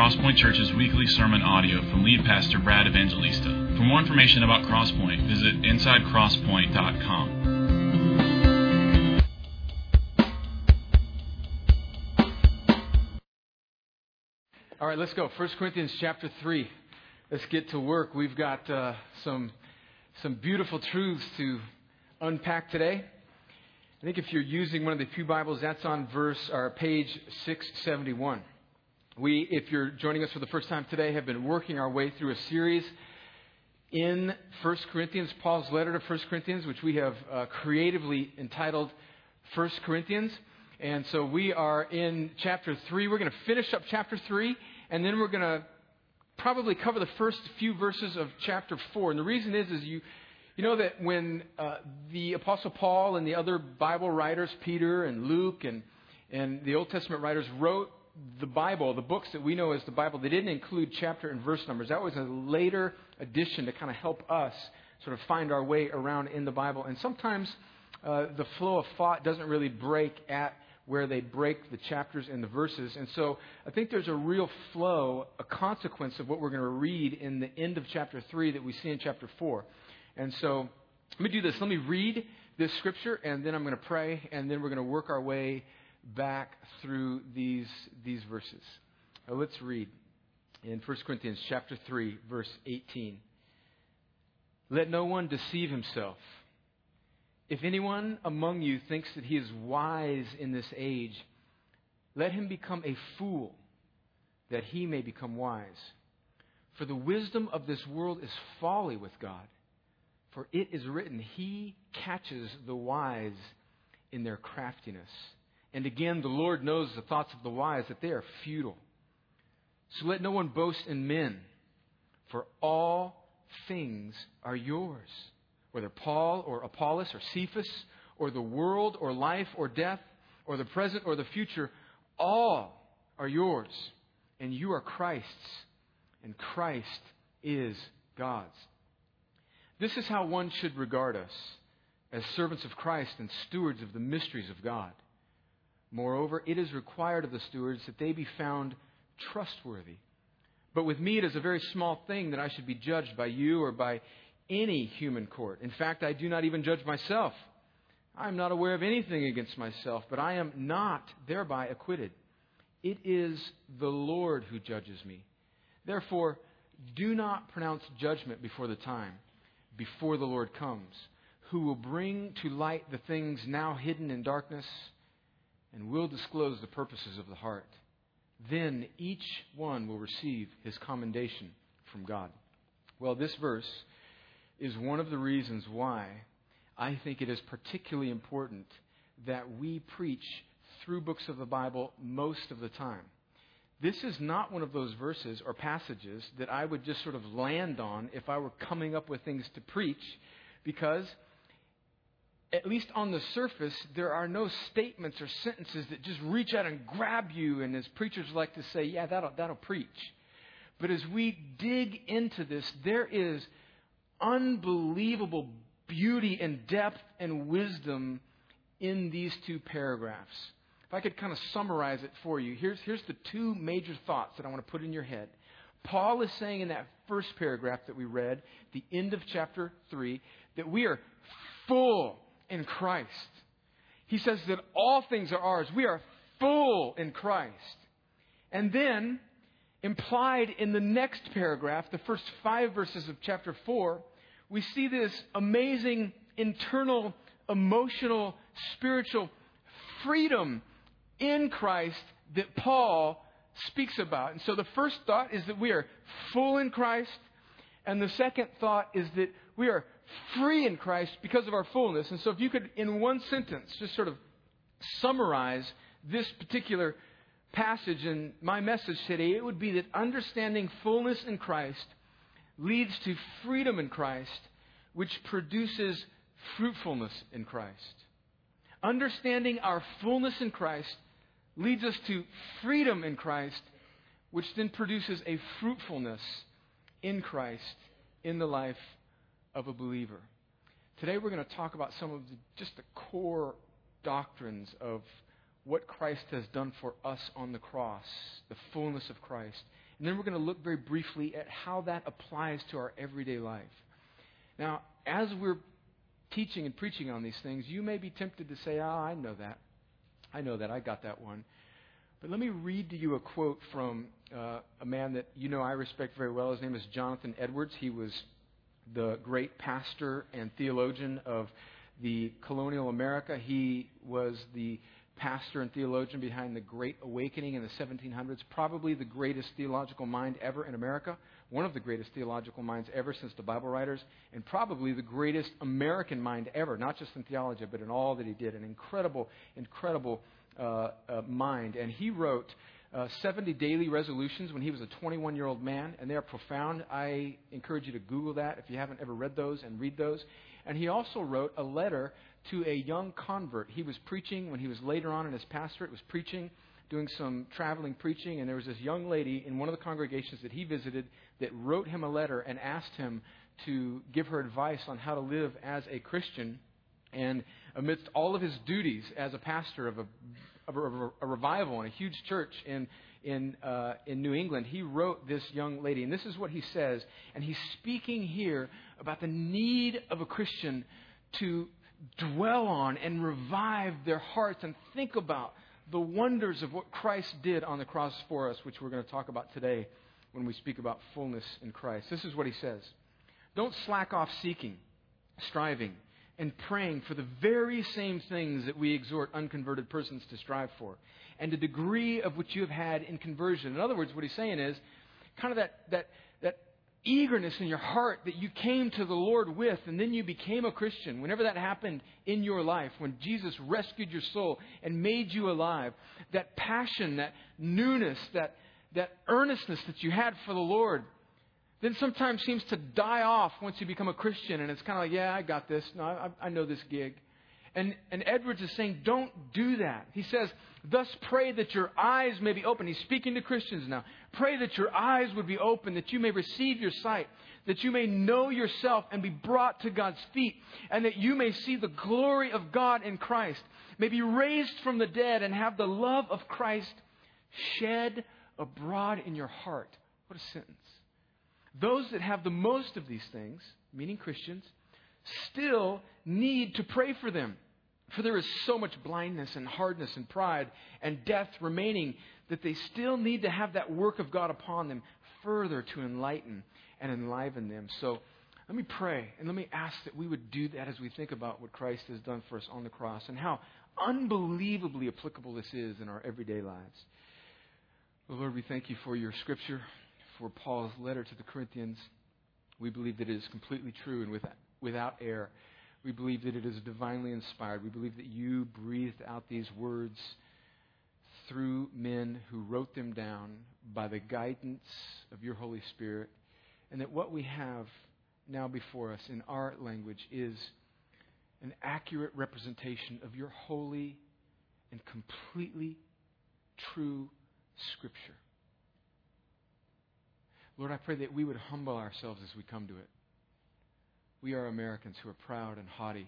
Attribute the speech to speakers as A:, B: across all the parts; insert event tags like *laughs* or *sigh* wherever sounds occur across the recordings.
A: Crosspoint Church's weekly sermon audio from lead pastor Brad Evangelista. For more information about Crosspoint, visit insidecrosspoint.com.
B: All right, let's go. 1 Corinthians chapter 3. Let's get to work. We've got uh, some, some beautiful truths to unpack today. I think if you're using one of the Pew Bibles, that's on verse or page 671. We, if you're joining us for the first time today, have been working our way through a series in 1 Corinthians, Paul's letter to 1 Corinthians, which we have uh, creatively entitled 1 Corinthians. And so we are in chapter 3. We're going to finish up chapter 3, and then we're going to probably cover the first few verses of chapter 4. And the reason is, is you, you know that when uh, the Apostle Paul and the other Bible writers, Peter and Luke and, and the Old Testament writers, wrote the Bible, the books that we know as the Bible, they didn't include chapter and verse numbers. That was a later addition to kind of help us sort of find our way around in the Bible. And sometimes uh, the flow of thought doesn't really break at where they break the chapters and the verses. And so I think there's a real flow, a consequence of what we're going to read in the end of chapter 3 that we see in chapter 4. And so let me do this. Let me read this scripture, and then I'm going to pray, and then we're going to work our way back through these, these verses. Now let's read in 1 Corinthians chapter 3, verse 18. Let no one deceive himself. If anyone among you thinks that he is wise in this age, let him become a fool, that he may become wise. For the wisdom of this world is folly with God. For it is written, He catches the wise in their craftiness. And again, the Lord knows the thoughts of the wise, that they are futile. So let no one boast in men, for all things are yours. Whether Paul or Apollos or Cephas or the world or life or death or the present or the future, all are yours. And you are Christ's, and Christ is God's. This is how one should regard us as servants of Christ and stewards of the mysteries of God. Moreover, it is required of the stewards that they be found trustworthy. But with me, it is a very small thing that I should be judged by you or by any human court. In fact, I do not even judge myself. I am not aware of anything against myself, but I am not thereby acquitted. It is the Lord who judges me. Therefore, do not pronounce judgment before the time, before the Lord comes, who will bring to light the things now hidden in darkness and will disclose the purposes of the heart. Then each one will receive his commendation from God. Well, this verse is one of the reasons why I think it is particularly important that we preach through books of the Bible most of the time. This is not one of those verses or passages that I would just sort of land on if I were coming up with things to preach, because at least on the surface, there are no statements or sentences that just reach out and grab you, and as preachers like to say, yeah, that'll, that'll preach. But as we dig into this, there is unbelievable beauty and depth and wisdom in these two paragraphs. If I could kind of summarize it for you, here's, here's the two major thoughts that I want to put in your head. Paul is saying in that first paragraph that we read, the end of chapter 3, that we are full in Christ. He says that all things are ours. We are full in Christ. And then, implied in the next paragraph, the first five verses of chapter 4, we see this amazing internal, emotional, spiritual freedom in Christ that Paul speaks about. And so the first thought is that we are full in Christ. And the second thought is that we are free in Christ because of our fullness. And so, if you could, in one sentence, just sort of summarize this particular passage and my message today, it would be that understanding fullness in Christ leads to freedom in Christ, which produces fruitfulness in Christ. Understanding our fullness in Christ leads us to freedom in Christ, which then produces a fruitfulness in Christ in the life of a believer. Today we're going to talk about some of the, just the core doctrines of what Christ has done for us on the cross, the fullness of Christ. And then we're going to look very briefly at how that applies to our everyday life. Now, as we're teaching and preaching on these things, you may be tempted to say, Ah, oh, I know that. I know that. I got that one. But let me read to you a quote from uh, a man that you know I respect very well. His name is Jonathan Edwards. He was the great pastor and theologian of the colonial America. He was the pastor and theologian behind the Great Awakening in the 1700s, probably the greatest theological mind ever in America, one of the greatest theological minds ever since the Bible writers, and probably the greatest American mind ever, not just in theology, but in all that he did. An incredible, incredible uh, uh, mind. And he wrote uh, 70 daily resolutions when he was a 21 year old man, and they are profound. I encourage you to Google that if you haven't ever read those and read those. And he also wrote a letter to a young convert. He was preaching when he was later on in his pastorate, was preaching, doing some traveling preaching, and there was this young lady in one of the congregations that he visited that wrote him a letter and asked him to give her advice on how to live as a Christian. And amidst all of his duties as a pastor of a, of a, a revival in a huge church in, in, uh, in New England, he wrote this young lady. And this is what he says. And he's speaking here about the need of a Christian to dwell on and revive their hearts and think about the wonders of what Christ did on the cross for us, which we're going to talk about today when we speak about fullness in Christ. This is what he says Don't slack off seeking, striving, and praying for the very same things that we exhort unconverted persons to strive for, and the degree of which you have had in conversion. In other words, what he's saying is kind of that, that, that eagerness in your heart that you came to the Lord with and then you became a Christian, whenever that happened in your life, when Jesus rescued your soul and made you alive, that passion, that newness, that, that earnestness that you had for the Lord, then sometimes seems to die off once you become a Christian and it's kind of like, yeah, I got this. No, I, I know this gig. And, and Edwards is saying, don't do that. He says, thus pray that your eyes may be open. He's speaking to Christians now. Pray that your eyes would be open, that you may receive your sight, that you may know yourself and be brought to God's feet, and that you may see the glory of God in Christ, may be raised from the dead and have the love of Christ shed abroad in your heart. What a sentence. Those that have the most of these things, meaning Christians, still need to pray for them. For there is so much blindness and hardness and pride and death remaining that they still need to have that work of God upon them further to enlighten and enliven them. So let me pray and let me ask that we would do that as we think about what Christ has done for us on the cross and how unbelievably applicable this is in our everyday lives. Lord, we thank you for your scripture, for Paul's letter to the Corinthians. We believe that it is completely true and without, without error. We believe that it is divinely inspired. We believe that you breathed out these words through men who wrote them down by the guidance of your Holy Spirit, and that what we have now before us in our language is an accurate representation of your holy and completely true Scripture. Lord, I pray that we would humble ourselves as we come to it. We are Americans who are proud and haughty.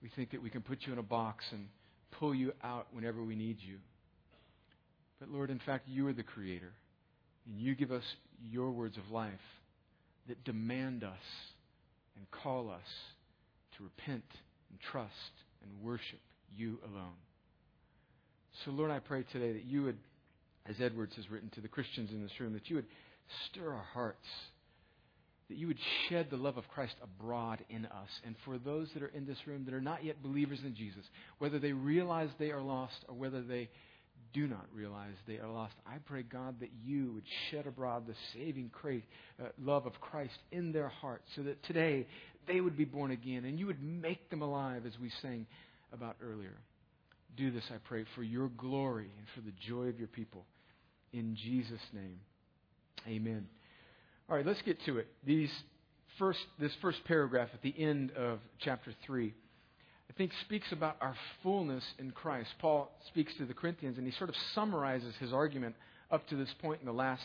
B: We think that we can put you in a box and pull you out whenever we need you. But Lord, in fact, you are the Creator. And you give us your words of life that demand us and call us to repent and trust and worship you alone. So, Lord, I pray today that you would, as Edwards has written to the Christians in this room, that you would stir our hearts that you would shed the love of Christ abroad in us. And for those that are in this room that are not yet believers in Jesus, whether they realize they are lost or whether they do not realize they are lost, I pray, God, that you would shed abroad the saving uh, love of Christ in their hearts so that today they would be born again and you would make them alive as we sang about earlier. Do this, I pray, for your glory and for the joy of your people. In Jesus' name, amen. All right, let's get to it. These first, this first paragraph at the end of chapter 3, I think speaks about our fullness in Christ. Paul speaks to the Corinthians and he sort of summarizes his argument up to this point in the last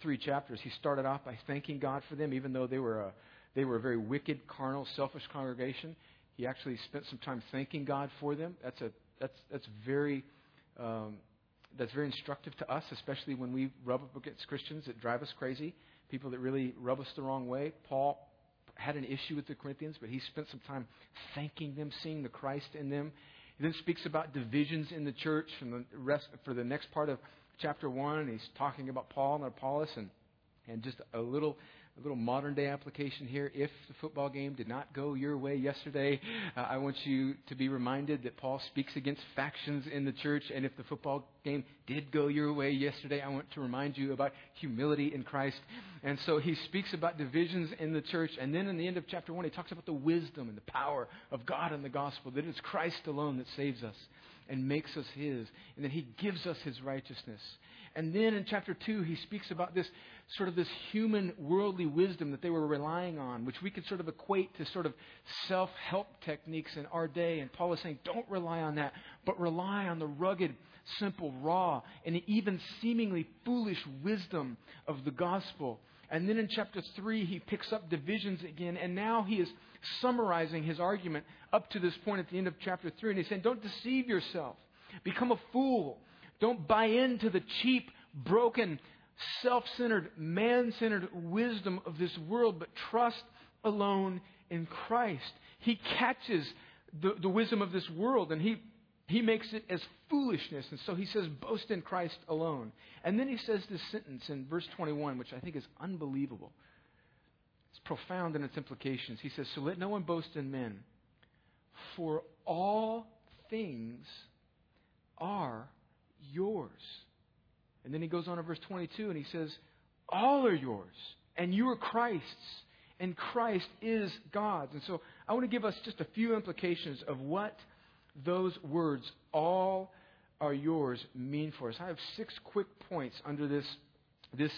B: three chapters. He started off by thanking God for them, even though they were a, they were a very wicked, carnal, selfish congregation. He actually spent some time thanking God for them. That's, a, that's, that's very um, that's very instructive to us, especially when we rub up against Christians that drive us crazy, people that really rub us the wrong way. Paul had an issue with the Corinthians, but he spent some time thanking them, seeing the Christ in them. He then speaks about divisions in the church from the rest, for the next part of chapter 1. He's talking about Paul and Apollos and, and just a little a little modern day application here. If the football game did not go your way yesterday, uh, I want you to be reminded that Paul speaks against factions in the church. And if the football game did go your way yesterday, I want to remind you about humility in Christ. And so he speaks about divisions in the church. And then in the end of chapter 1, he talks about the wisdom and the power of God and the gospel, that it's Christ alone that saves us and makes us his, and that he gives us his righteousness. And then in chapter 2, he speaks about this sort of this human worldly wisdom that they were relying on, which we could sort of equate to sort of self help techniques in our day. And Paul is saying, don't rely on that, but rely on the rugged, simple, raw, and even seemingly foolish wisdom of the gospel. And then in chapter 3, he picks up divisions again, and now he is summarizing his argument up to this point at the end of chapter 3. And he's saying, Don't deceive yourself. Become a fool. Don't buy into the cheap, broken, self centered, man centered wisdom of this world, but trust alone in Christ. He catches the, the wisdom of this world and he, he makes it as foolishness. And so he says, boast in Christ alone. And then he says this sentence in verse 21, which I think is unbelievable. It's profound in its implications. He says, So let no one boast in men, for all things are yours. And then he goes on in verse 22 and he says, All are yours, and you are Christ's, and Christ is God's. And so I want to give us just a few implications of what those words, all are yours, mean for us. I have six quick points under this, this,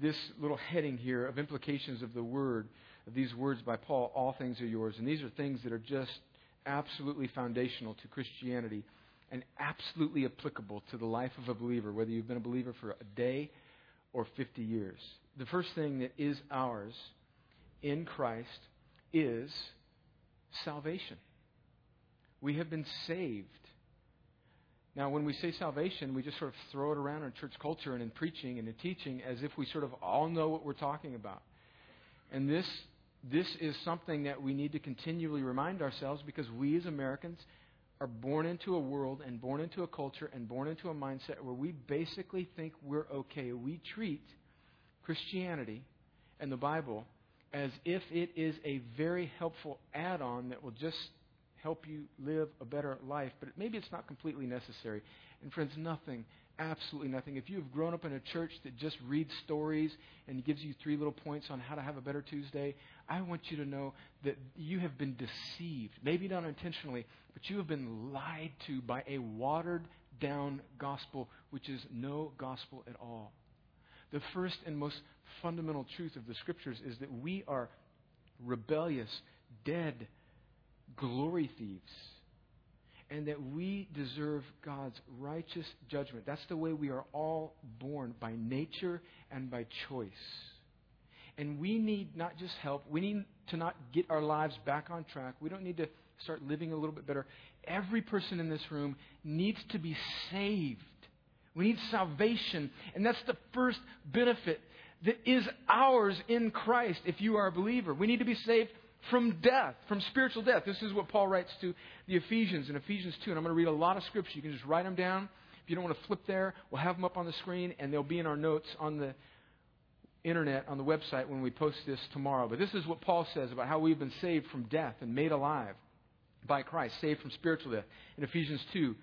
B: this little heading here of implications of the word, of these words by Paul, all things are yours. And these are things that are just absolutely foundational to Christianity and absolutely applicable to the life of a believer, whether you've been a believer for a day or 50 years. The first thing that is ours in Christ is salvation. We have been saved. Now, when we say salvation, we just sort of throw it around in church culture and in preaching and in teaching as if we sort of all know what we're talking about. And this, this is something that we need to continually remind ourselves because we as Americans are born into a world and born into a culture and born into a mindset where we basically think we're okay. We treat Christianity and the Bible as if it is a very helpful add on that will just help you live a better life, but maybe it's not completely necessary. And, friends, nothing Absolutely nothing. If you've grown up in a church that just reads stories and gives you three little points on how to have a better Tuesday, I want you to know that you have been deceived. Maybe not intentionally, but you have been lied to by a watered down gospel, which is no gospel at all. The first and most fundamental truth of the scriptures is that we are rebellious, dead, glory thieves and that we deserve God's righteous judgment. That's the way we are all born by nature and by choice. And we need not just help, we need to not get our lives back on track. We don't need to start living a little bit better. Every person in this room needs to be saved. We need salvation. And that's the first benefit that is ours in Christ if you are a believer. We need to be saved from death, from spiritual death. This is what Paul writes to the Ephesians in Ephesians 2. And I'm going to read a lot of scripture. You can just write them down. If you don't want to flip there, we'll have them up on the screen and they'll be in our notes on the internet, on the website when we post this tomorrow. But this is what Paul says about how we've been saved from death and made alive by Christ, saved from spiritual death. In Ephesians 2,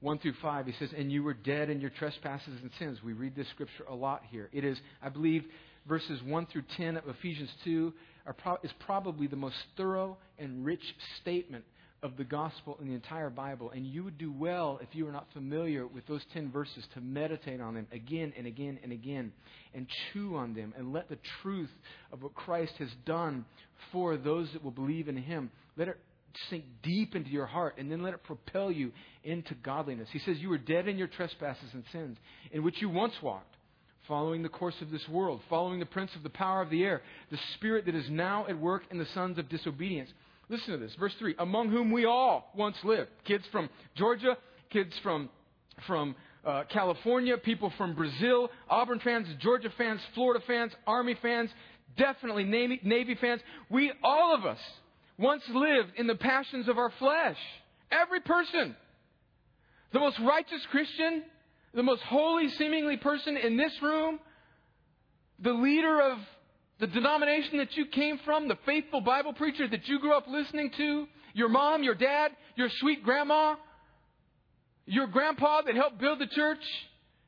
B: 1 through 5, he says, And you were dead in your trespasses and sins. We read this scripture a lot here. It is, I believe, verses 1 through 10 of Ephesians 2 pro- is probably the most thorough and rich statement of the gospel in the entire Bible. And you would do well, if you are not familiar with those 10 verses, to meditate on them again and again and again and chew on them and let the truth of what Christ has done for those that will believe in Him, let it sink deep into your heart and then let it propel you into godliness. He says, You were dead in your trespasses and sins, in which you once walked following the course of this world, following the prince of the power of the air, the spirit that is now at work in the sons of disobedience. Listen to this, verse 3 among whom we all once lived. Kids from Georgia, kids from, from uh, California, people from Brazil, Auburn fans, Georgia fans, Florida fans, Army fans, definitely Navy, Navy fans. We, all of us, once lived in the passions of our flesh. Every person. The most righteous Christian, the most holy seemingly person in this room, the leader of the denomination that you came from, the faithful Bible preacher that you grew up listening to, your mom, your dad, your sweet grandma, your grandpa that helped build the church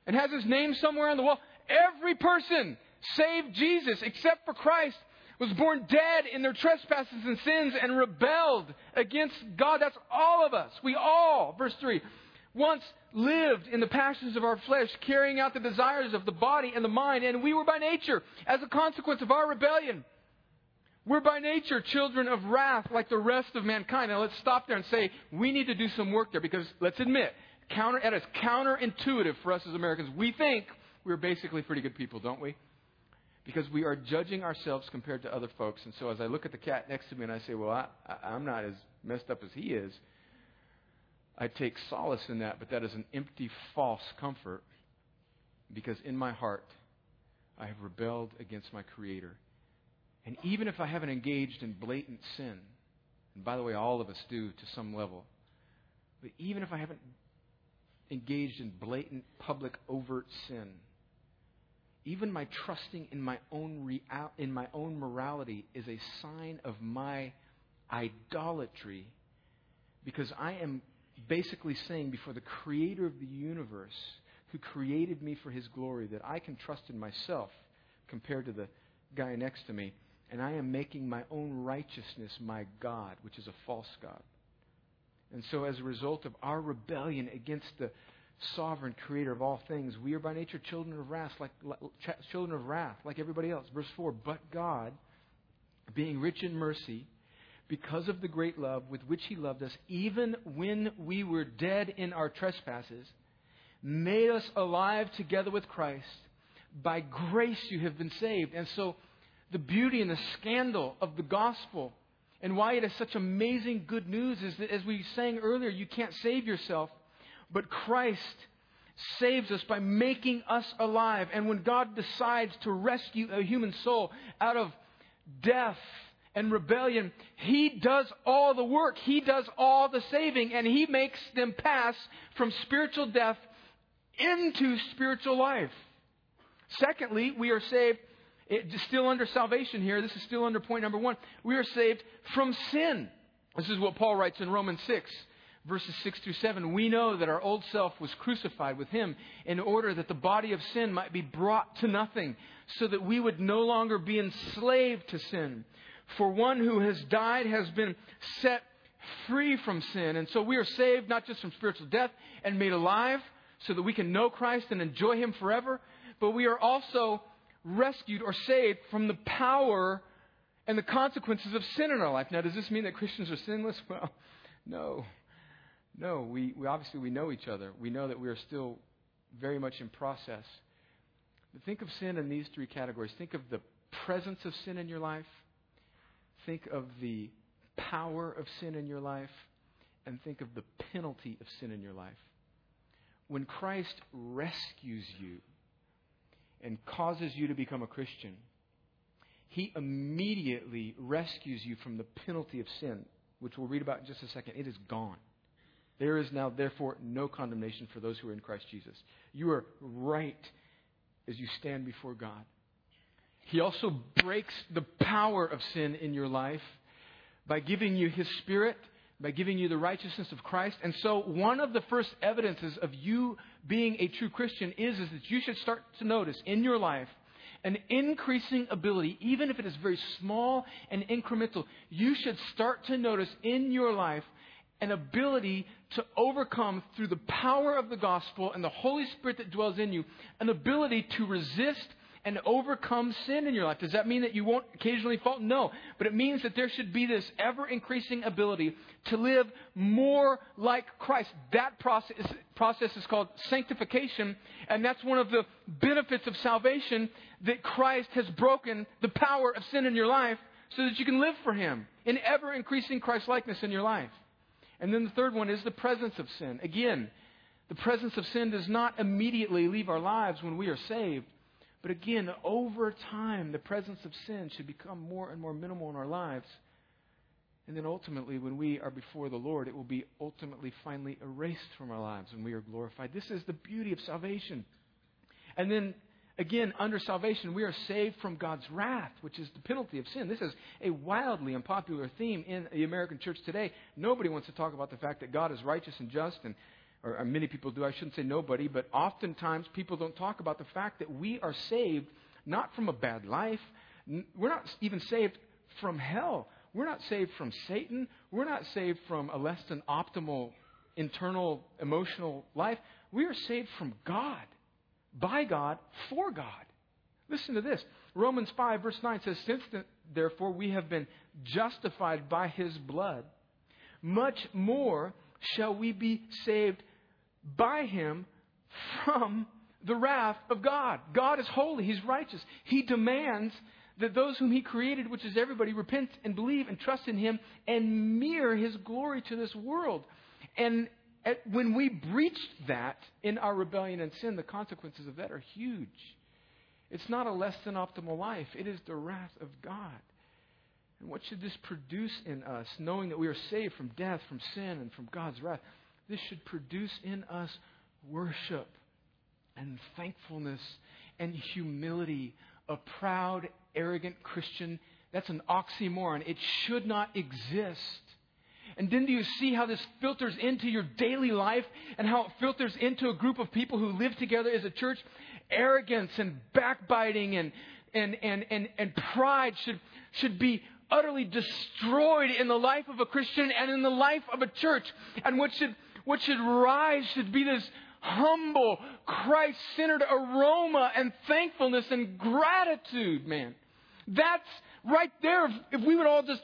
B: and has his name somewhere on the wall. Every person save Jesus except for Christ was born dead in their trespasses and sins and rebelled against God. That's all of us. We all, verse 3, once lived in the passions of our flesh, carrying out the desires of the body and the mind, and we were by nature, as a consequence of our rebellion, we're by nature children of wrath like the rest of mankind. Now let's stop there and say we need to do some work there because let's admit, counter, that is counterintuitive for us as Americans. We think we're basically pretty good people, don't we? Because we are judging ourselves compared to other folks. And so as I look at the cat next to me and I say, well, I, I'm not as messed up as he is, I take solace in that, but that is an empty, false comfort because in my heart, I have rebelled against my Creator. And even if I haven't engaged in blatant sin, and by the way, all of us do to some level, but even if I haven't engaged in blatant, public, overt sin, even my trusting in my own in my own morality is a sign of my idolatry because I am basically saying before the creator of the universe who created me for his glory that I can trust in myself compared to the guy next to me and I am making my own righteousness my God, which is a false God. And so, as a result of our rebellion against the sovereign creator of all things. We are by nature children of wrath, like, children of wrath, like everybody else. Verse four. But God, being rich in mercy, because of the great love with which He loved us, even when we were dead in our trespasses, made us alive together with Christ. By grace you have been saved. And so, the beauty and the scandal of the gospel and why it is such amazing good news is that, as we sang earlier, you can't save yourself. But Christ saves us by making us alive. And when God decides to rescue a human soul out of death and rebellion, He does all the work. He does all the saving, and He makes them pass from spiritual death into spiritual life. Secondly, we are saved, still under salvation here. This is still under point number one. We are saved from sin. This is what Paul writes in Romans 6 verses 6 through 7, we know that our old self was crucified with him in order that the body of sin might be brought to nothing, so that we would no longer be enslaved to sin. For one who has died has been set free from sin. And so we are saved not just from spiritual death and made alive so that we can know Christ and enjoy him forever, but we are also rescued or saved from the power and the consequences of sin in our life. Now, does this mean that Christians are sinless? *laughs* Well, no. No, we, we obviously we know each other. We know that we are still very much in process. But think of sin in these three categories. Think of the presence of sin in your life. Think of the power of sin in your life. And think of the penalty of sin in your life. When Christ rescues you and causes you to become a Christian, he immediately rescues you from the penalty of sin, which we'll read about in just a second. It is gone. There is now, therefore, no condemnation for those who are in Christ Jesus. You are right as you stand before God. He also breaks the power of sin in your life by giving you His Spirit, by giving you the righteousness of Christ. And so, one of the first evidences of you being a true Christian is, is that you should start to notice in your life an increasing ability, even if it is very small and incremental. You should start to notice in your life an ability to overcome through the power of the gospel and the Holy Spirit that dwells in you, an ability to resist and overcome sin in your life. Does that mean that you won't occasionally fall? No. But it means that there should be this ever increasing ability to live more like Christ. That process, process is called sanctification, and that's one of the benefits of salvation that Christ has broken the power of sin in your life so that you can live for Him in ever increasing Christ likeness in your life. And then the third one is the presence of sin. Again, The presence of sin does not immediately leave our lives when we are saved. But again, over time, the presence of sin should become more and more minimal in our lives. And then ultimately, when we are before the Lord, it will be ultimately finally erased from our lives when we are glorified. This is the beauty of salvation. And then again, under salvation, we are saved from God's wrath, which is the penalty of sin. This is a wildly unpopular theme in the American church today. Nobody wants to talk about the fact that God is righteous and just and or uh, many people do, I shouldn't say nobody, but oftentimes people don't talk about the fact that we are saved not from a bad life. We're not even saved from hell. We're not saved from Satan. We're not saved from a less than optimal internal emotional life. We are saved from God, by God, for God. Listen to this. Romans 5, verse 9 says, Since therefore we have been justified by his blood, much more shall we be saved by him from the wrath of God. God is holy, he's righteous. He demands that those whom he created, which is everybody, repent and believe and trust in him and mirror his glory to this world. And when we breach that in our rebellion and sin, the consequences of that are huge. It's not a less than optimal life, it is the wrath of God. And what should this produce in us, knowing that we are saved from death, from sin, and from God's wrath? This should produce in us worship and thankfulness and humility. A proud, arrogant Christian, that's an oxymoron. It should not exist. And then do you see how this filters into your daily life and how it filters into a group of people who live together as a church? Arrogance and backbiting and, and, and, and, and pride should, should be utterly destroyed in the life of a Christian and in the life of a church. And what should what should rise should be this humble, Christ centered aroma and thankfulness and gratitude, man. That's right there. If, if we would all just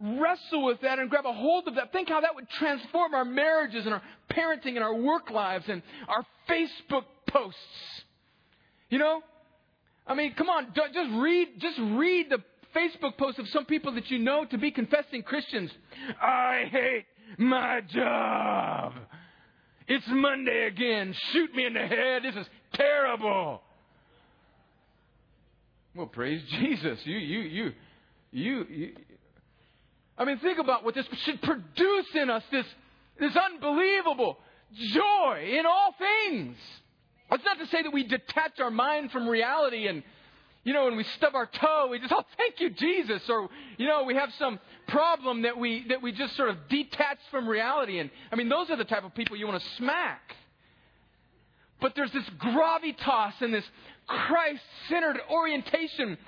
B: wrestle with that and grab a hold of that, think how that would transform our marriages and our parenting and our work lives and our Facebook posts. You know? I mean, come on, just read, just read the Facebook posts of some people that you know to be confessing Christians. I hate my job. It's Monday again. Shoot me in the head. This is terrible. Well, praise *laughs* Jesus. You, you, you, you, you. I mean, think about what this should produce in us this, this unbelievable joy in all things. That's not to say that we detach our mind from reality and you know, when we stub our toe, we just, *laughs* oh, thank you, Jesus. Or, you know, we have some problem that we, that we just sort of detach from reality. And, I mean, those are the type of people you want to smack. But there's this gravitas and this Christ centered orientation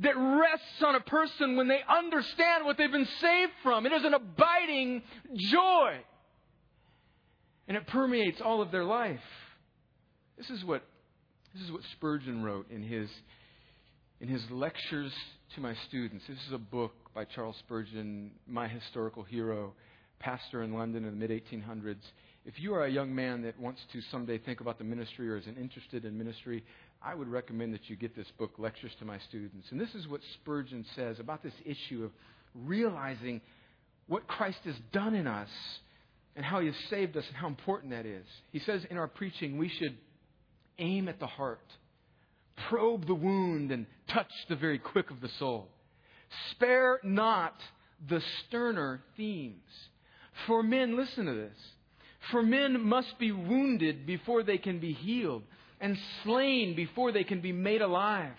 B: that rests on a person when they understand what they've been saved from. It is an abiding joy. And it permeates all of their life. This is what, this is what Spurgeon wrote in his in his lectures to my students. This is a book by Charles Spurgeon, my historical hero, pastor in London in the mid 1800s. If you are a young man that wants to someday think about the ministry or is interested in ministry, I would recommend that you get this book, Lectures to My Students. And this is what Spurgeon says about this issue of realizing what Christ has done in us and how he has saved us and how important that is. He says in our preaching, we should aim at the heart probe the wound and touch the very quick of the soul. Spare not the sterner themes. For men, listen to this. For men must be wounded before they can be healed, and slain before they can be made alive.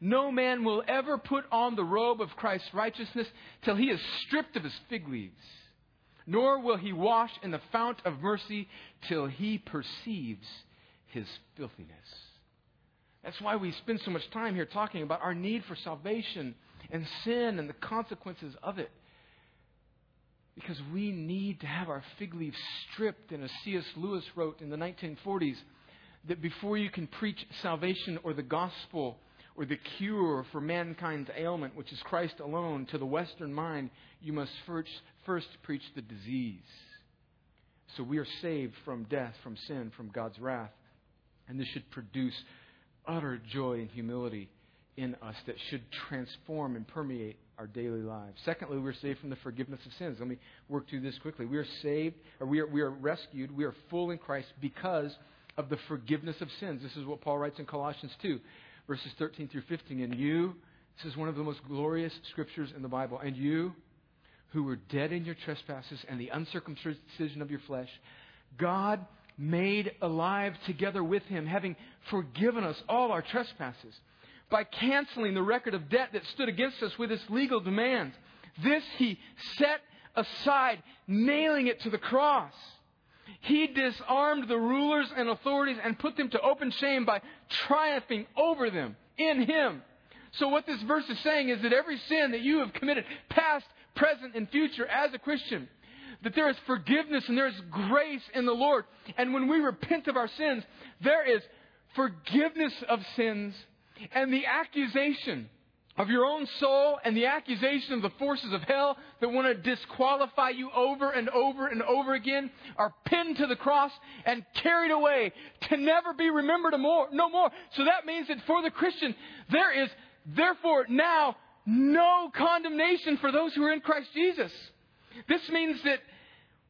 B: No man will ever put on the robe of Christ's righteousness till he is stripped of his fig leaves, nor will he wash in the fount of mercy till he perceives his filthiness. That's why we spend so much time here talking about our need for salvation and sin and the consequences of it. Because we need to have our fig leaves stripped. And as C.S. Lewis wrote in the 1940s, that before you can preach salvation or the gospel or the cure for mankind's ailment, which is Christ alone, to the Western mind, you must first, first preach the disease. So we are saved from death, from sin, from God's wrath. And this should produce utter joy and humility in us that should transform and permeate our daily lives. Secondly, we're saved from the forgiveness of sins. Let me work through this quickly. We are saved, or we are, we are rescued, we are full in Christ because of the forgiveness of sins. This is what Paul writes in Colossians 2, verses 13 through 15. And you, this is one of the most glorious scriptures in the Bible, and you who were dead in your trespasses and the uncircumcision of your flesh, God made alive together with him, having forgiven us all our trespasses by canceling the record of debt that stood against us with its legal demands. This he set aside, nailing it to the cross. He disarmed the rulers and authorities and put them to open shame by triumphing over them in him. So what this verse is saying is that every sin that you have committed, past, present, and future as a Christian, that there is forgiveness and there is grace in the Lord. And when we repent of our sins, there is forgiveness of sins and the accusation of your own soul and the accusation of the forces of hell that want to disqualify you over and over and over again are pinned to the cross and carried away to never be remembered no more. So that means that for the Christian, there is therefore now no condemnation for those who are in Christ Jesus. This means that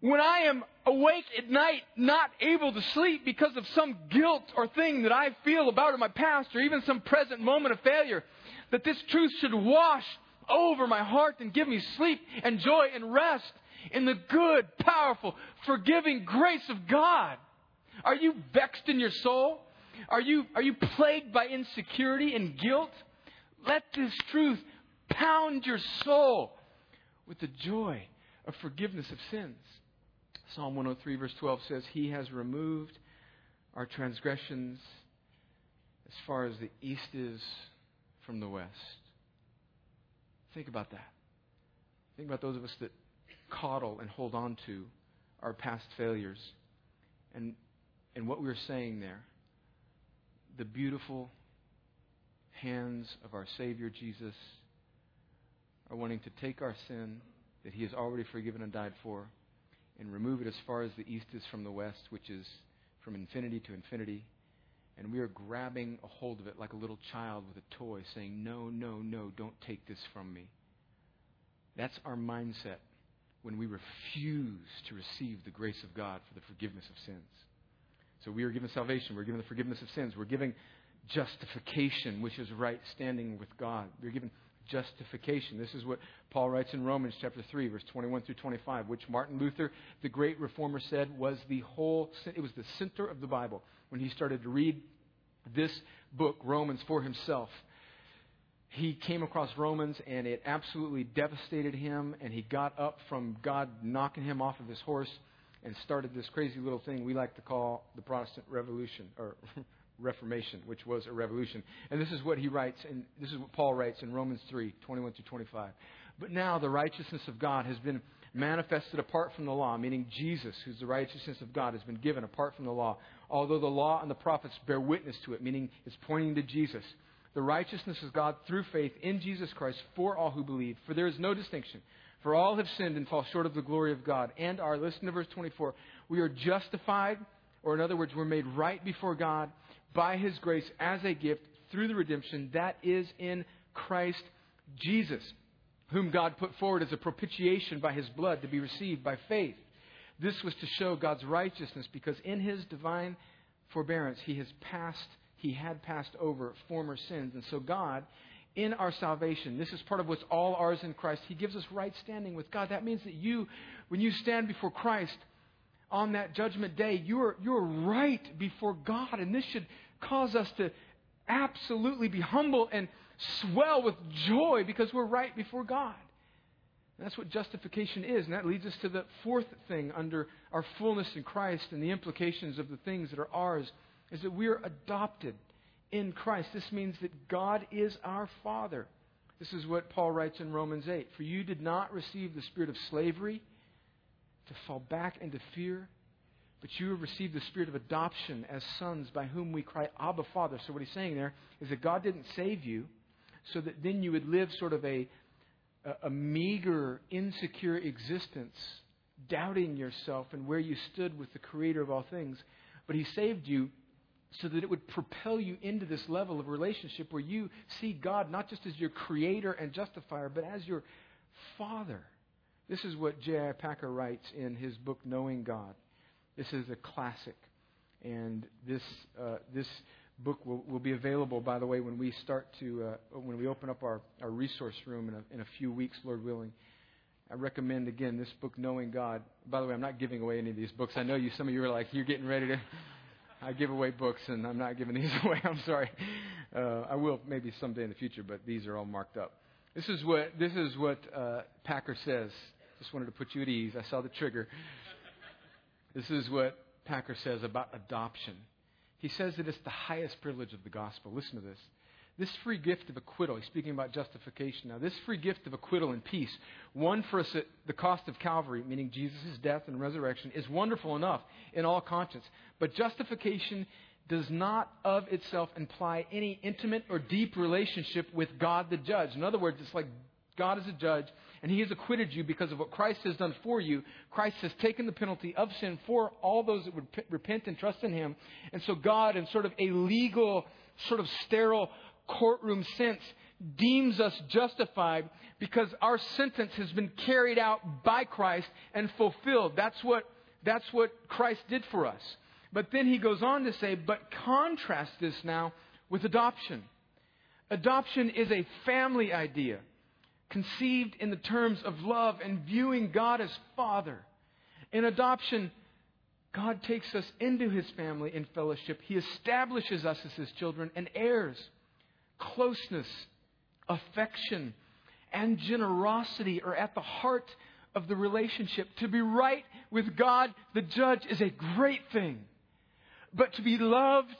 B: when I am awake at night, not able to sleep because of some guilt or thing that I feel about in my past or even some present moment of failure, that this truth should wash over my heart and give me sleep and joy and rest in the good, powerful, forgiving grace of God. Are you vexed in your soul? Are you, are you plagued by insecurity and guilt? Let this truth pound your soul with the joy of forgiveness of sins. Psalm 103, verse 12 says, He has removed our transgressions as far as the east is from the west. Think about that. Think about those of us that coddle and hold on to our past failures and, and what we were saying there. The beautiful hands of our Savior Jesus are wanting to take our sin that He has already forgiven and died for and remove it as far as the east is from the west, which is from infinity to infinity. And we are grabbing a hold of it like a little child with a toy, saying, No, no, no, don't take this from me. That's our mindset when we refuse to receive the grace of God for the forgiveness of sins. So we are given salvation. We're given the forgiveness of sins. We're given justification, which is right standing with God. We're given justification. This is what Paul writes in Romans chapter 3 verse 21 through 25, which Martin Luther, the great reformer said was the whole it was the center of the Bible when he started to read this book Romans for himself. He came across Romans and it absolutely devastated him and he got up from God knocking him off of his horse and started this crazy little thing we like to call the Protestant Revolution or *laughs* Reformation, which was a revolution. And this is what he writes, and this is what Paul writes in Romans 3 21 to 25. But now the righteousness of God has been manifested apart from the law, meaning Jesus, who's the righteousness of God, has been given apart from the law. Although the law and the prophets bear witness to it, meaning it's pointing to Jesus. The righteousness of God through faith in Jesus Christ for all who believe. For there is no distinction. For all have sinned and fall short of the glory of God. And are, listen to verse 24, we are justified, or in other words, we're made right before God by his grace as a gift through the redemption that is in Christ Jesus, whom God put forward as a propitiation by his blood to be received by faith. This was to show God's righteousness because in his divine forbearance he has passed he had passed over former sins. And so God in our salvation. This is part of what's all ours in Christ. He gives us right standing with God. That means that you, when you stand before Christ, on that judgment day, you're, you're right before God. And this should cause us to absolutely be humble and swell with joy because we're right before God. And that's what justification is. And that leads us to the fourth thing under our fullness in Christ and the implications of the things that are ours is that we are adopted in Christ. This means that God is our Father. This is what Paul writes in Romans 8. For you did not receive the spirit of slavery to fall back into fear. But you have received the spirit of adoption as sons by whom we cry, Abba, Father. So, what he's saying there is that God didn't save you so that then you would live sort of a, a, a meager, insecure existence, doubting yourself and where you stood with the Creator of all things. But he saved you so that it would propel you into this level of relationship where you see God not just as your creator and justifier, but as your father. This is what J.I. Packer writes in his book, Knowing God. This is a classic. And this, uh, this book will, will be available, by the way, when we start to, uh, when we open up our, our resource room in a, in a few weeks, Lord willing. I recommend again this book, Knowing God. By the way, I'm not giving away any of these books. I know you. Some of you are like, you're getting ready to. *laughs* I give away books, and I'm not giving *laughs* these away. I'm sorry. Uh, I will maybe someday in the future, but these are all marked up. This is what this is what uh, Packer says. Just wanted to put you at ease. I saw the trigger. This is what Packer says about adoption. He says that it's the highest privilege of the gospel. Listen to this. This free gift of acquittal, he's speaking about justification now, this free gift of acquittal and peace, won for us at the cost of Calvary, meaning Jesus' death and resurrection, is wonderful enough in all conscience. But justification does not of itself imply any intimate or deep relationship with God the judge. In other words, it's like God is a judge and he has acquitted you because of what Christ has done for you. Christ has taken the penalty of sin for all those that would repent and trust in him. And so God, in sort of a legal, sort of sterile courtroom sense, deems us justified because our sentence has been carried out by Christ and fulfilled. That's what, that's what Christ did for us. But then he goes on to say, but contrast this now with adoption. Adoption is a family idea conceived in the terms of love and viewing God as Father. In adoption, God takes us into his family in fellowship. He establishes us as his children and heirs. Closeness, affection, and generosity are at the heart of the relationship. To be right with God, the judge, is a great thing. But to be loved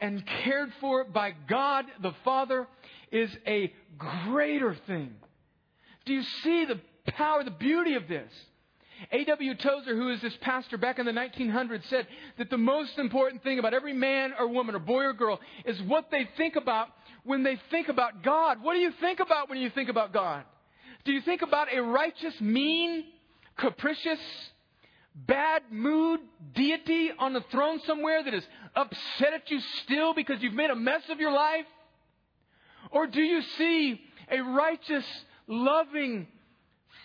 B: and cared for by God the Father is a greater thing. Do you see the power, the beauty of this? A.W. Tozer, who is this pastor back in the 1900s, said that the most important thing about every man or woman or boy or girl is what they think about when they think about God. What do you think about when you think about God? Do you think about a righteous, mean, capricious, bad mood deity on the throne somewhere that is upset at you still because you've made a mess of your life? Or do you see a righteous, loving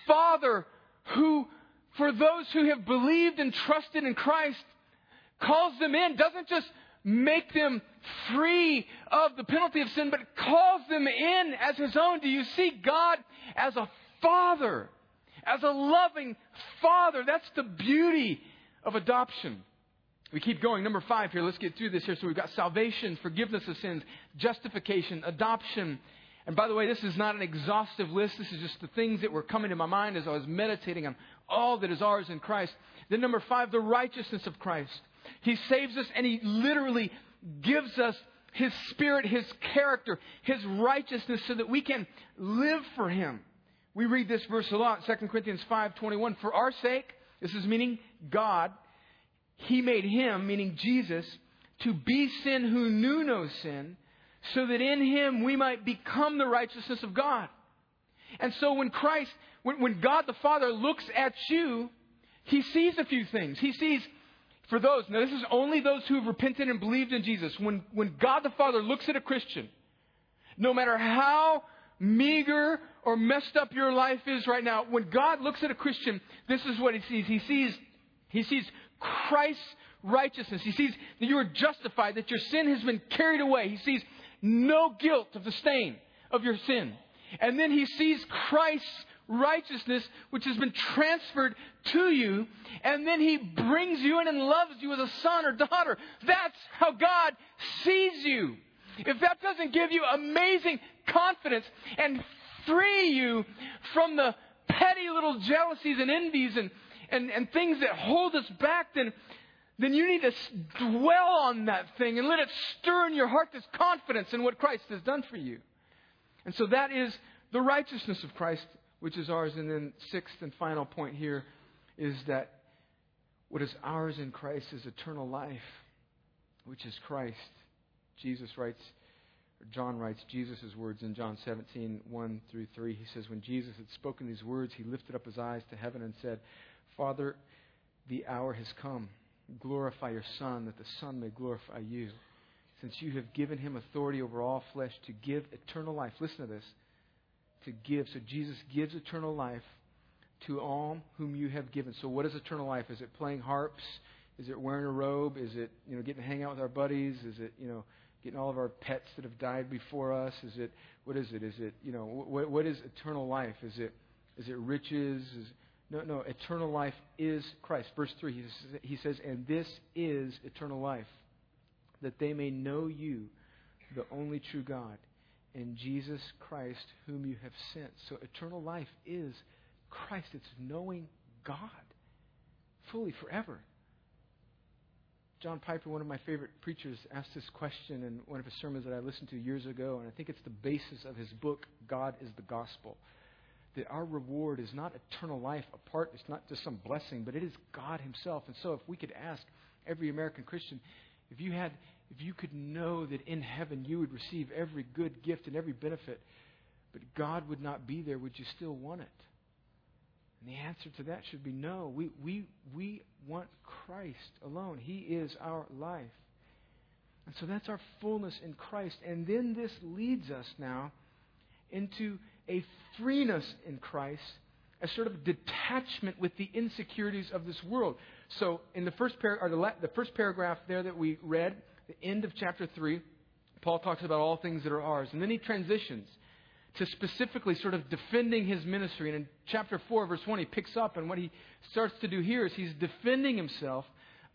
B: Father who, for those who have believed and trusted in Christ, calls them in, doesn't just make them free of the penalty of sin, but calls them in as His own. Do you see God as a Father, as a loving Father? That's the beauty of adoption. We keep going. Number five here. Let's get through this here. So we've got salvation, forgiveness of sins, justification, adoption, and by the way, this is not an exhaustive list. This is just the things that were coming to my mind as I was meditating on all that is ours in Christ. Then, number five, the righteousness of Christ. He saves us and He literally gives us His Spirit, His character, His righteousness so that we can live for Him. We read this verse a lot, 2 Corinthians 5.21. For our sake, this is meaning God, He made Him, meaning Jesus, to be sin who knew no sin, so that in him we might become the righteousness of God. And so when Christ, when, when God the Father looks at you, he sees a few things. He sees, for those, now this is only those who have repented and believed in Jesus. When, when God the Father looks at a Christian, no matter how meager or messed up your life is right now, when God looks at a Christian, this is what he sees. He sees, he sees Christ's righteousness. He sees that you are justified, that your sin has been carried away. He sees no guilt of the stain of your sin. And then he sees Christ's righteousness, which has been transferred to you, and then he brings you in and loves you as a son or daughter. That's how God sees you. If that doesn't give you amazing confidence and free you from the petty little jealousies and envies and, and, and things that hold us back, then then you need to dwell on that thing and let it stir in your heart this confidence in what Christ has done for you. And so that is the righteousness of Christ, which is ours. And then, sixth and final point here is that what is ours in Christ is eternal life, which is Christ. Jesus writes, or John writes Jesus' words in John 17, 1 through 3. He says, When Jesus had spoken these words, he lifted up his eyes to heaven and said, Father, the hour has come glorify your Son, that the Son may glorify you. since you have given him authority over all flesh to give eternal life. Listen to this. To give. So Jesus gives eternal life to all whom you have given. So what is eternal life? Is it playing harps? Is it wearing a robe? Is it, you know, getting to hang out with our buddies? Is it, you know, getting all of our pets that have died before us? Is it, what is it? Is it, you know, what, what is eternal life? Is it, is it riches? Is, no, no, eternal life is Christ. Verse 3, he says, and this is eternal life, that they may know you, the only true God, and Jesus Christ, whom you have sent. So eternal life is Christ. It's knowing God fully forever. John Piper, one of my favorite preachers, asked this question in one of his sermons that I listened to years ago, and I think it's the basis of his book, God is the Gospel. That our reward is not eternal life apart, it's not just some blessing, but it is God Himself. And so, if we could ask every American Christian, if you had, if you could know that in heaven you would receive every good gift and every benefit, but God would not be there, would you still want it? And the answer to that should be no. We, we, we want Christ alone. He is our life. And so that's our fullness in Christ. And then this leads us now into a freeness in Christ, a sort of detachment with the insecurities of this world. So in the first, par- or the, the first paragraph there that we read, the end of chapter 3, Paul talks about all things that are ours. And then he transitions to specifically sort of defending his ministry. And in chapter 4, verse 1, he picks up, and what he starts to do here is he's defending himself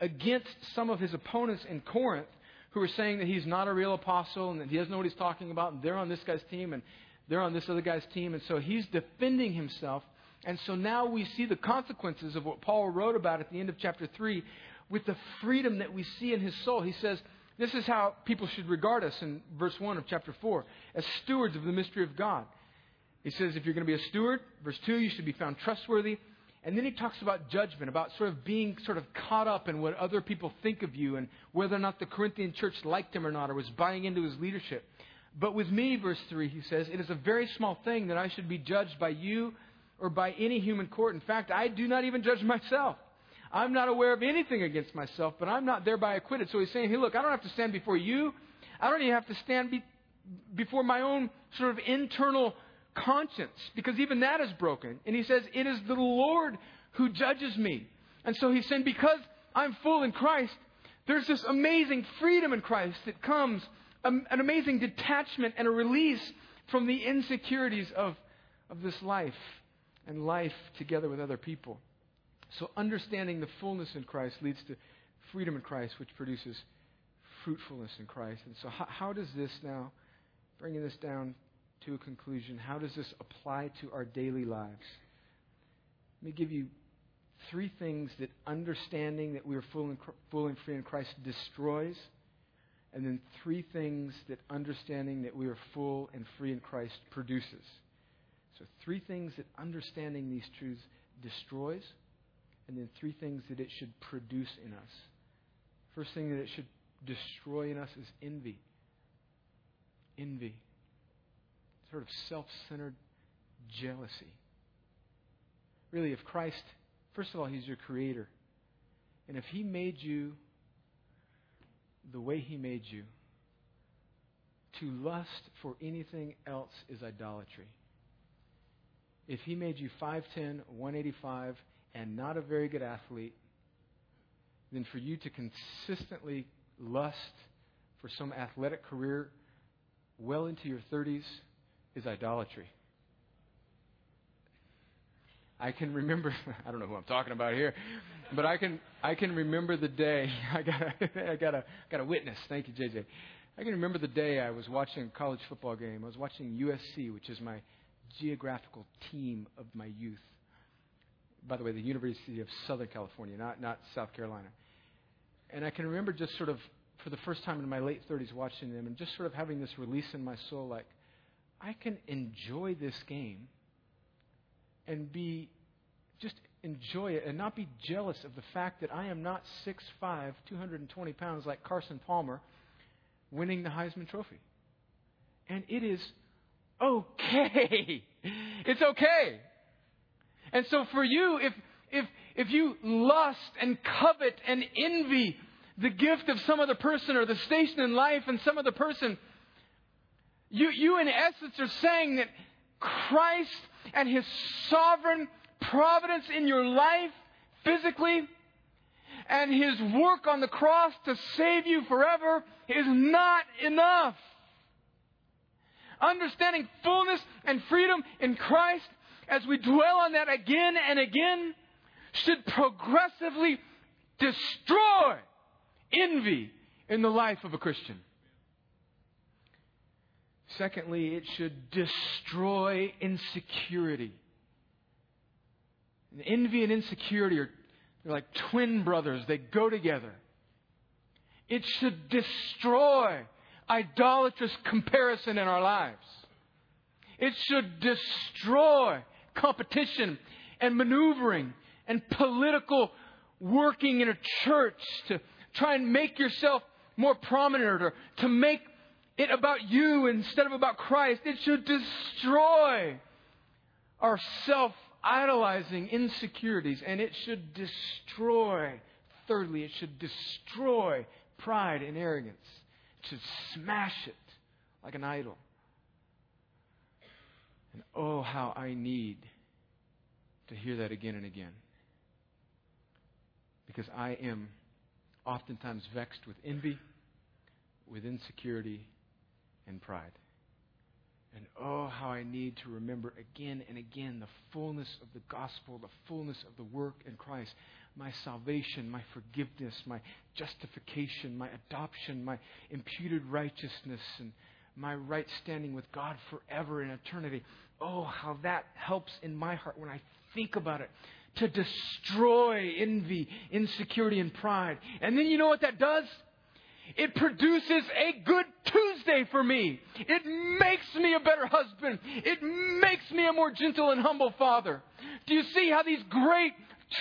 B: against some of his opponents in Corinth who are saying that he's not a real apostle and that he doesn't know what he's talking about, and they're on this guy's team and they're on this other guy's team. And so he's defending himself. And so now we see the consequences of what Paul wrote about at the end of chapter 3 with the freedom that we see in his soul. He says, this is how people should regard us in verse 1 of chapter 4 as stewards of the mystery of God. He says, if you're going to be a steward, verse 2, you should be found trustworthy. And then he talks about judgment, about sort of being sort of caught up in what other people think of you and whether or not the Corinthian church liked him or not or was buying into his leadership. But with me, verse 3, he says, it is a very small thing that I should be judged by you or by any human court. In fact, I do not even judge myself. I'm not aware of anything against myself, but I'm not thereby acquitted. So he's saying, hey, look, I don't have to stand before you. I don't even have to stand be- before my own sort of internal conscience, because even that is broken. And he says, it is the Lord who judges me. And so he's saying, because I'm full in Christ, there's this amazing freedom in Christ that comes, an amazing detachment and a release from the insecurities of, of this life and life together with other people. So, understanding the fullness in Christ leads to freedom in Christ, which produces fruitfulness in Christ. And so, how, how, does this now, bringing this down to a conclusion, how does this apply to our daily lives? Let me give you three things that understanding that we are full and, full and free in Christ destroys, and then three things that understanding that we are full and free in Christ produces. So, three things that understanding these truths destroys and then three things that it should produce in us. First thing that it should destroy in us is envy. Envy. Sort of self centered jealousy. Really, if Christ, first of all, He's your creator. And if He made you the way He made you, to lust for anything else is idolatry. If He made you 5'10, 185, and not a very good athlete, then for you to consistently lust for some athletic career well into your 30s is idolatry. I can remember, *laughs* I don't know who I'm talking about here, but I can, I can remember the day, *laughs* I got a, I got a, got a witness. Thank you, JJ. I can remember the day I was watching a college football game. I was watching USC, which is my geographical team of my youth by the way, the University of Southern California, not, not South Carolina. And I can remember just sort of, for the first time in my late 30s, watching them and just sort of having this release in my soul like, I can enjoy this game and be, just enjoy it and not be jealous of the fact that I am not 6'5, 220 pounds like Carson Palmer winning the Heisman Trophy. And it is okay. *laughs* It's okay. And so for you, if, if, if you lust and covet and envy the gift of some other person or the station in life and some other person. You, you in essence are saying that Christ and His sovereign providence in your life, physically, and His work on the cross to save you forever is not enough. Understanding fullness and freedom in Christ as we dwell on that again and again should progressively destroy envy in the life of a Christian. Secondly, it should destroy insecurity. Envy and insecurity are like twin brothers, they go together. It should destroy idolatrous comparison in our lives. It should destroy competition and maneuvering and political working in a church to try and make yourself more prominent or to make it about you instead of about Christ. It should destroy our self idolizing insecurities and it should destroy, thirdly, it should destroy pride and arrogance. It should smash it like an idol. And oh, how I need to hear that again and again. Because I am oftentimes vexed with envy, with insecurity, and pride. And oh, how I need to remember again and again the fullness of the gospel, the fullness of the work in Christ, my salvation, my forgiveness, my justification, my adoption, my imputed righteousness, and my right standing with God forever in eternity. Oh, how that helps in my heart when I think about it to destroy envy, insecurity, and pride. And then you know what that does? It produces a good Tuesday for me. It makes me a better husband. It makes me a more gentle and humble father. Do you see how these great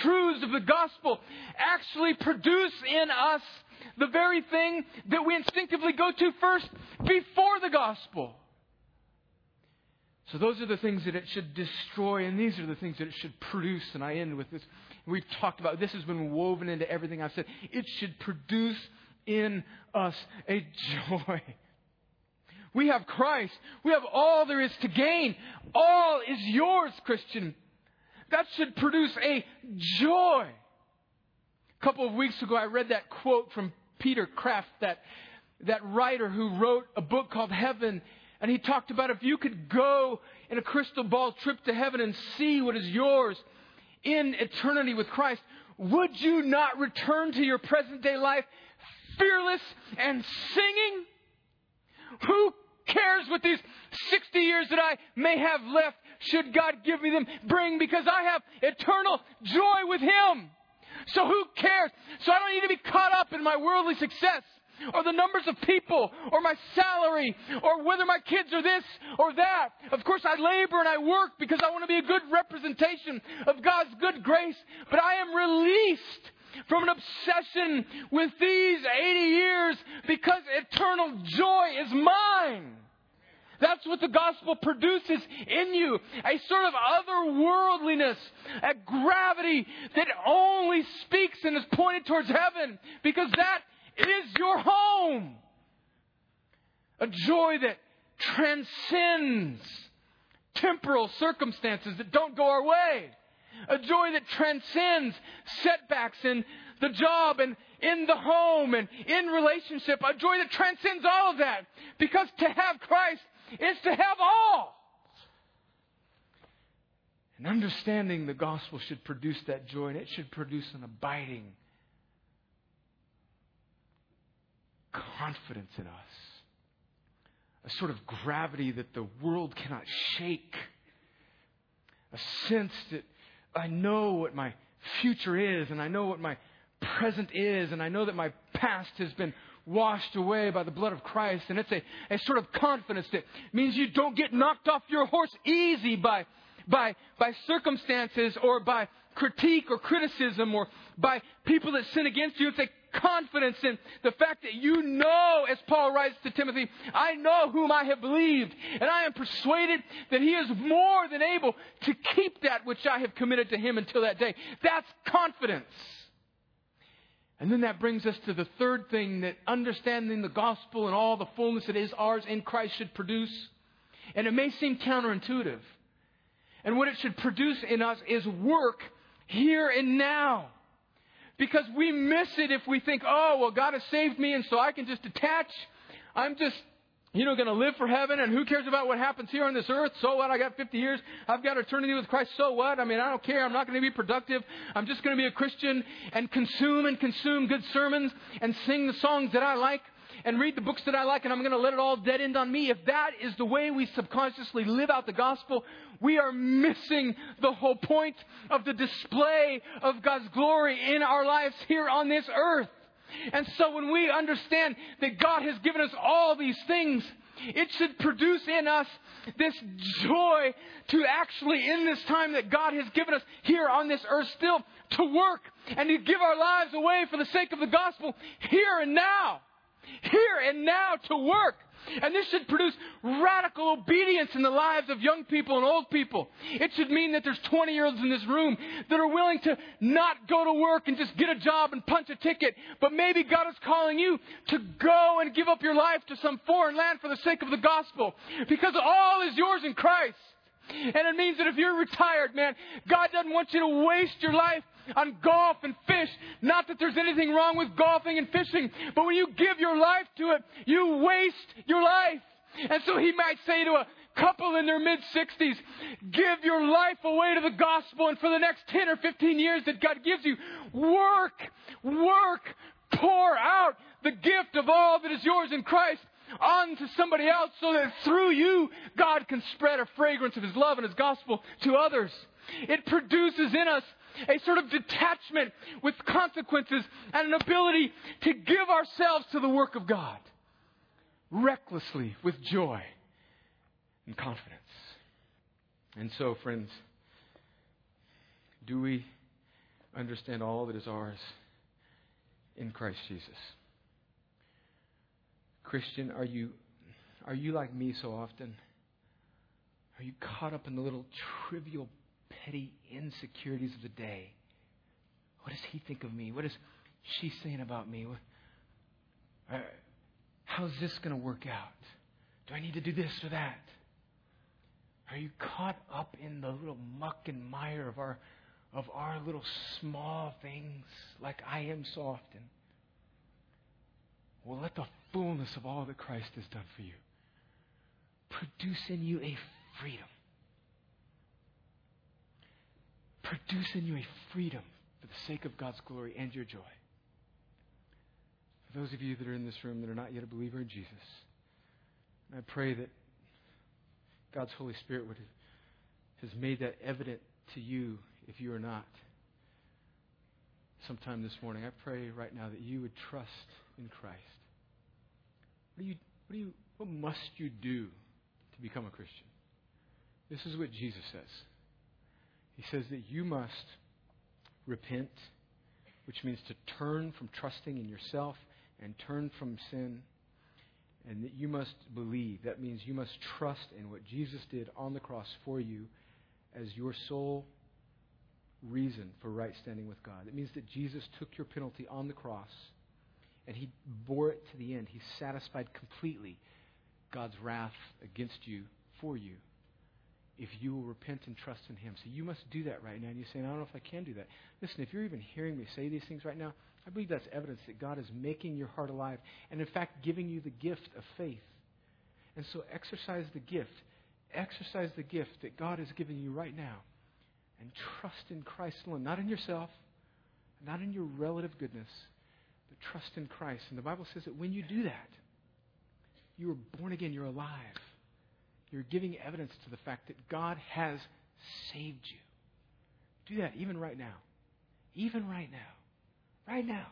B: truths of the gospel actually produce in us the very thing that we instinctively go to first before the gospel? So those are the things that it should destroy, and these are the things that it should produce. And I end with this. We've talked about this has been woven into everything I've said. It should produce in us a *laughs* joy. We have Christ. We have all there is to gain. All is yours, Christian. That should produce a joy. A couple of weeks ago, I read that quote from Peter Kreeft, that, that writer who wrote a book called Heaven and he talked about if you could go in a crystal ball trip to heaven and see what is yours in eternity with Christ, would you not return to your present day life fearless and singing? Who cares what these 60 years that I may have left should God give me them bring because I have eternal joy with Him. So who cares? So I don't need to be caught up in my worldly success or the numbers of people or my salary or whether my kids are this or that. Of course, I labor and I work because I want to be a good representation of God's good grace, but I am released from an obsession with these 80 years because eternal joy is mine. That's what the gospel produces in you. A sort of otherworldliness, a gravity that only speaks and is pointed towards heaven because that is your home. A joy that transcends temporal circumstances that don't go our way. A joy that transcends setbacks in the job and in the home and in relationship. A joy that transcends all of that. Because to have Christ is to have all. And understanding the gospel should produce that joy, and it should produce an abiding confidence in us, a sort of gravity that the world cannot shake, a sense that I know what my future is, and I know what my present is, and I know that my past has been washed away by the blood of Christ. And it's a, a sort of confidence that means you don't get knocked off your horse easy by, by, by circumstances or by critique or criticism or by people that sin against you. It's a confidence in the fact that you know, as Paul writes to Timothy, I know whom I have believed, and I am persuaded that he is more than able to keep that which I have committed to him until that day. That's confidence. And then that brings us to the third thing that understanding the gospel and all the fullness that is ours in Christ should produce. And it may seem counterintuitive. And what it should produce in us is work here and now. Because we miss it if we think, oh, well, God has saved me and so I can just detach. I'm just, you know, going to live for heaven and who cares about what happens here on this earth? So what? I got 50 years. I've got eternity with Christ. So what? I mean, I don't care. I'm not going to be productive. I'm just going to be a Christian and consume and consume good sermons and sing the songs that I like and read the books that I like and I'm going to let it all dead end on me. If that is the way we subconsciously live out the gospel, we are missing the whole point of the display of God's glory in our lives here on this earth. And so when we understand that God has given us all these things, it should produce in us this joy to actually, in this time that God has given us here on this earth, still to work and to give our lives away for the sake of the gospel here and now. Here and now to work. And this should produce radical obedience in the lives of young people and old people. It should mean that there's 20 year olds in this room that are willing to not go to work and just get a job and punch a ticket, but maybe God is calling you to go and give up your life to some foreign land for the sake of the gospel. Because all is yours in Christ. And it means that if you're retired, man, God doesn't want you to waste your life on golf and fish. Not that there's anything wrong with golfing and fishing, but when you give your life to it, you waste your life. And so he might say to a couple in their mid 60s, give your life away to the gospel, and for the next 10 or 15 years that God gives you, work, work, pour out the gift of all that is yours in Christ on to somebody else so that through you, God can spread a fragrance of His love and His gospel to others. It produces in us a sort of detachment with consequences and an ability to give ourselves to the work of God recklessly with joy and confidence. And so, friends, do we understand all that is ours in Christ Jesus? Christian, are you, are you like me so often? Are you caught up in the little trivial petty insecurities of the day. What does he think of me? What is she saying about me? Uh, how's this going to work out? Do I need to do this or that? Are you caught up in the little muck and mire of our of our little small things like I am so often? Well, let the fullness of all that Christ has done for you produce in you a freedom produce in you a freedom for the sake of God's glory and your joy. For those of you that are in this room that are not yet a believer in Jesus, I pray that God's Holy Spirit would has made that evident to you if you are not. Sometime this morning, I pray right now that you would trust in Christ. What do you, what do you, what must you do to become a Christian? This is what Jesus says. He says that you must repent, which means to turn from trusting in yourself and turn from sin, and that you must believe. That means you must trust in what Jesus did on the cross for you as your sole reason for right standing with God. It means that Jesus took your penalty on the cross and he bore it to the end. He satisfied completely God's wrath against you for you if you will repent and trust in Him. So you must do that right now. And you're saying, I don't know if I can do that. Listen, if you're even hearing me say these things right now, I believe that's evidence that God is making your heart alive and, in fact, giving you the gift of faith. And so exercise the gift. Exercise the gift that God is giving you right now. And trust in Christ alone, not in yourself, not in your relative goodness, but trust in Christ. And the Bible says that when you do that, you are born again, you're alive you're giving evidence to the fact that God has saved you. Do that even right now. Even right now. Right now.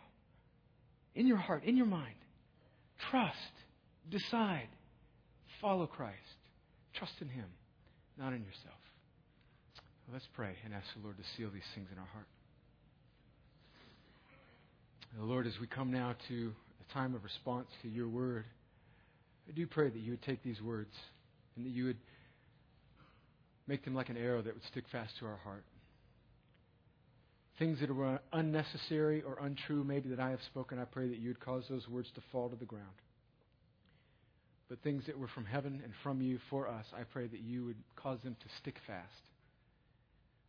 B: In your heart, in your mind. Trust. Decide. Follow Christ. Trust in Him, not in yourself. Let's pray and ask the Lord to seal these things in our heart. Lord, as we come now to a time of response to your word, I do pray that you would take these words and that you would make them like an arrow that would stick fast to our heart. things that are unnecessary or untrue, maybe that I have spoken, I pray that you would cause those words to fall to the ground. But things that were from heaven and from you for us, I pray that you would cause them to stick fast.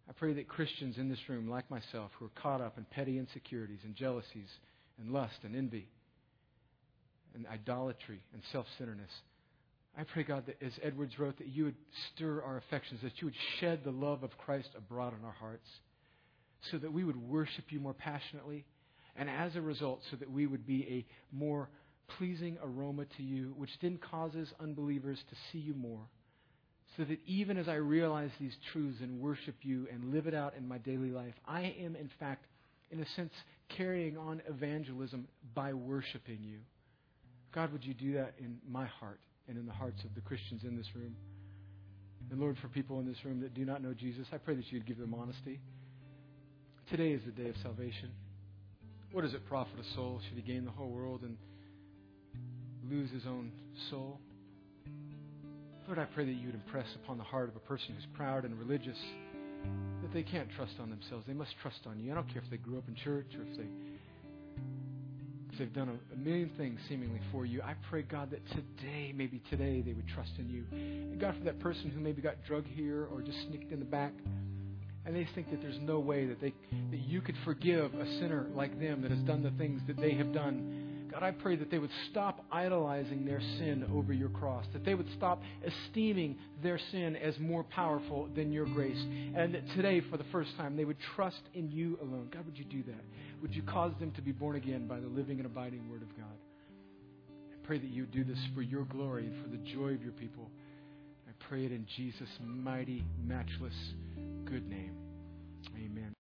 B: I pray that Christians in this room, like myself, who are caught up in petty insecurities and jealousies and lust and envy and idolatry and self centeredness, I pray, God, that as Edwards wrote, that you would stir our affections, that you would shed the love of Christ abroad in our hearts, so that we would worship you more passionately, and as a result, so that we would be a more pleasing aroma to you, which then causes unbelievers to see you more. So that even as I realize these truths and worship you and live it out in my daily life, I am, in fact, in a sense, carrying on evangelism by worshiping you. God, would you do that in my heart and in the hearts of the Christians in this room? And Lord, for people in this room that do not know Jesus, I pray that you'd give them honesty. Today is the day of salvation. What does it profit a soul should he gain the whole world and lose his own soul? Lord, I pray that you would impress upon the heart of a person who's proud and religious that they can't trust on themselves. They must trust on you. I don't care if they grew up in church or if they they've done a, a million things seemingly for you. I pray, God, that today, maybe today, they would trust in you. And God, for that person who maybe got drug here or just sneaked in the back, and they think that there's no way that they that you could forgive a sinner like them that has done the things that they have done. God, I pray that they would stop idolizing their sin over your cross, that they would stop esteeming their sin as more powerful than your grace, and that today, for the first time, they would trust in you alone. God, would you do that? Would you cause them to be born again by the living and abiding Word of God? I pray that you do this for your glory and for the joy of your people. I pray it in Jesus' mighty, matchless, good name. Amen.